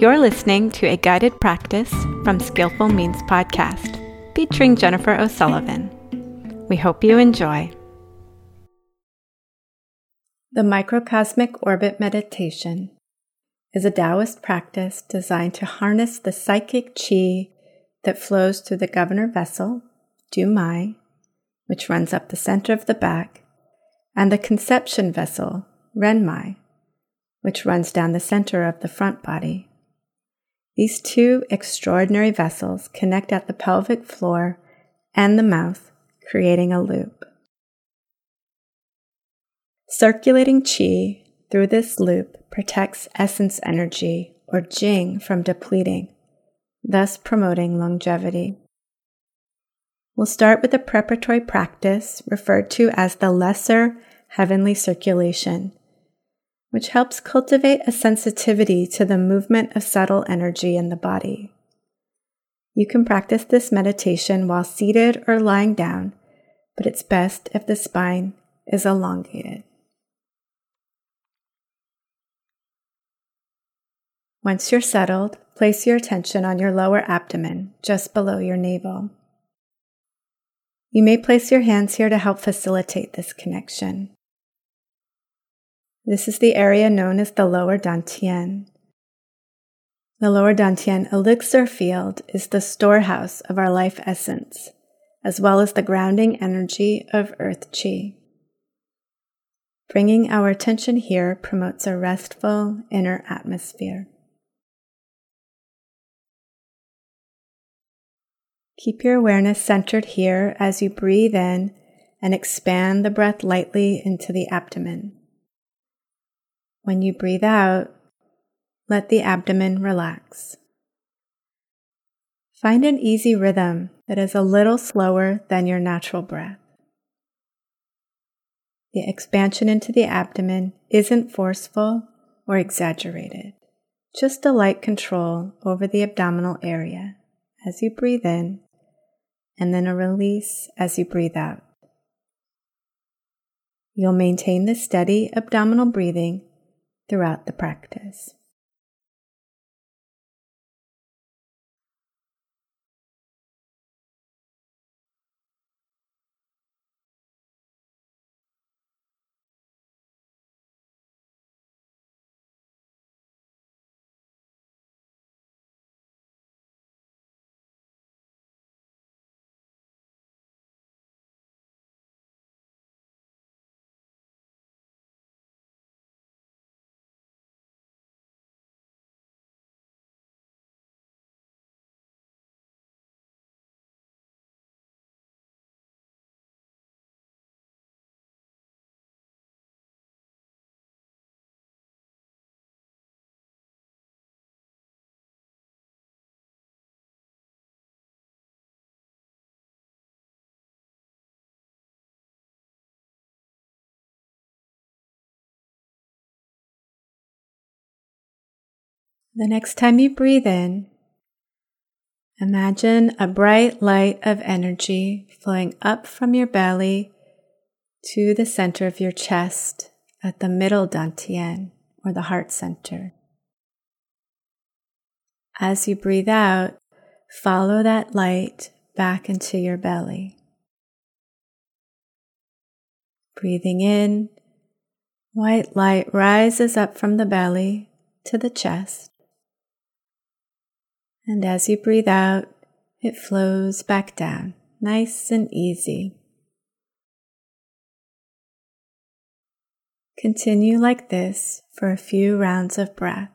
You're listening to a guided practice from Skillful Means podcast featuring Jennifer O'Sullivan. We hope you enjoy. The Microcosmic Orbit Meditation is a Taoist practice designed to harness the psychic chi that flows through the governor vessel, Du Mai, which runs up the center of the back, and the conception vessel, Ren Mai, which runs down the center of the front body. These two extraordinary vessels connect at the pelvic floor and the mouth, creating a loop. Circulating qi through this loop protects essence energy or jing from depleting, thus promoting longevity. We'll start with a preparatory practice referred to as the lesser heavenly circulation which helps cultivate a sensitivity to the movement of subtle energy in the body. You can practice this meditation while seated or lying down, but it's best if the spine is elongated. Once you're settled, place your attention on your lower abdomen, just below your navel. You may place your hands here to help facilitate this connection. This is the area known as the lower dantian. The lower dantian elixir field is the storehouse of our life essence, as well as the grounding energy of earth chi. Bringing our attention here promotes a restful inner atmosphere. Keep your awareness centered here as you breathe in and expand the breath lightly into the abdomen. When you breathe out, let the abdomen relax. Find an easy rhythm that is a little slower than your natural breath. The expansion into the abdomen isn't forceful or exaggerated, just a light control over the abdominal area as you breathe in, and then a release as you breathe out. You'll maintain the steady abdominal breathing throughout the practice. The next time you breathe in, imagine a bright light of energy flowing up from your belly to the center of your chest at the middle dantian or the heart center. As you breathe out, follow that light back into your belly. Breathing in, white light rises up from the belly to the chest. And as you breathe out, it flows back down, nice and easy. Continue like this for a few rounds of breath.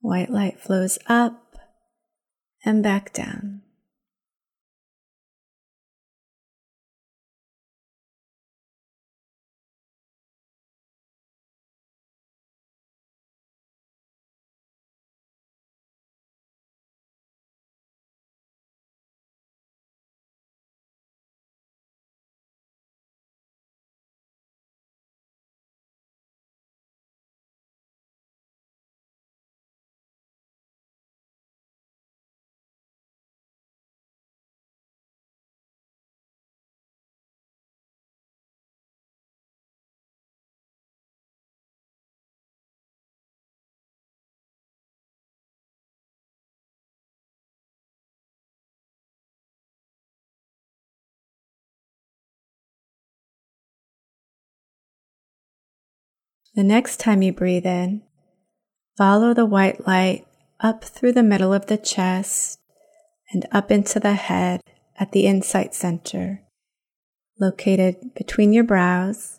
White light flows up and back down. The next time you breathe in, follow the white light up through the middle of the chest and up into the head at the insight center, located between your brows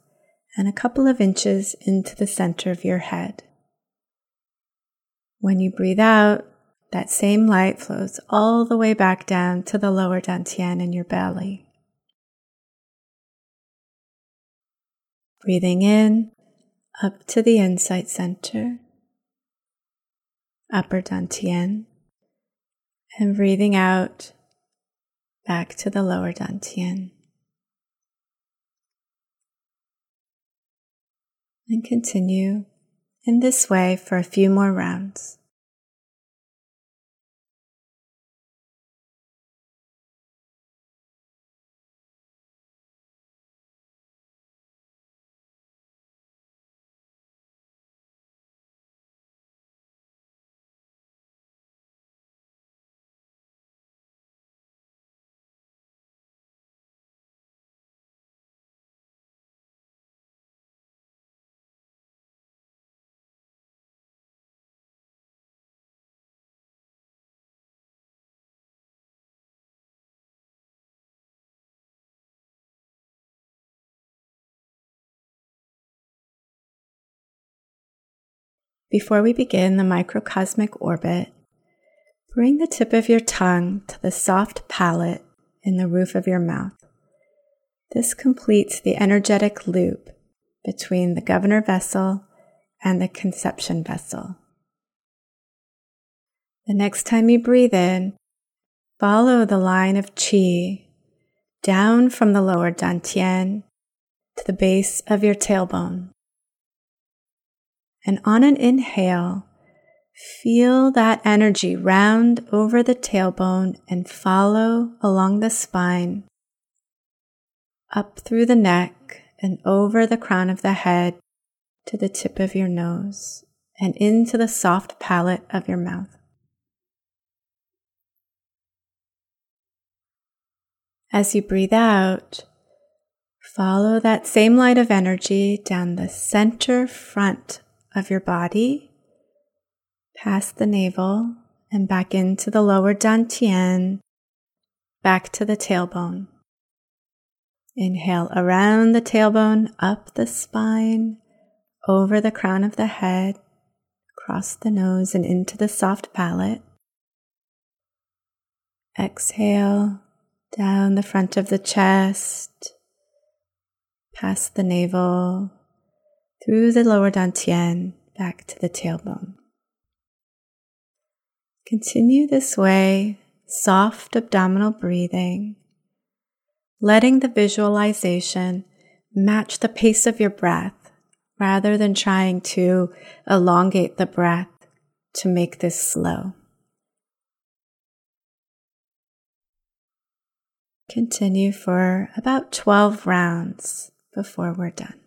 and a couple of inches into the center of your head. When you breathe out, that same light flows all the way back down to the lower dantian in your belly. Breathing in up to the insight center, upper dantian, and breathing out back to the lower dantian. And continue in this way for a few more rounds. Before we begin the microcosmic orbit, bring the tip of your tongue to the soft palate in the roof of your mouth. This completes the energetic loop between the governor vessel and the conception vessel. The next time you breathe in, follow the line of qi down from the lower dantian to the base of your tailbone. And on an inhale, feel that energy round over the tailbone and follow along the spine, up through the neck and over the crown of the head to the tip of your nose and into the soft palate of your mouth. As you breathe out, follow that same light of energy down the center front of your body, past the navel and back into the lower dantian, back to the tailbone. Inhale around the tailbone, up the spine, over the crown of the head, across the nose and into the soft palate. Exhale down the front of the chest, past the navel, through the lower dantian back to the tailbone. Continue this way, soft abdominal breathing, letting the visualization match the pace of your breath rather than trying to elongate the breath to make this slow. Continue for about 12 rounds before we're done.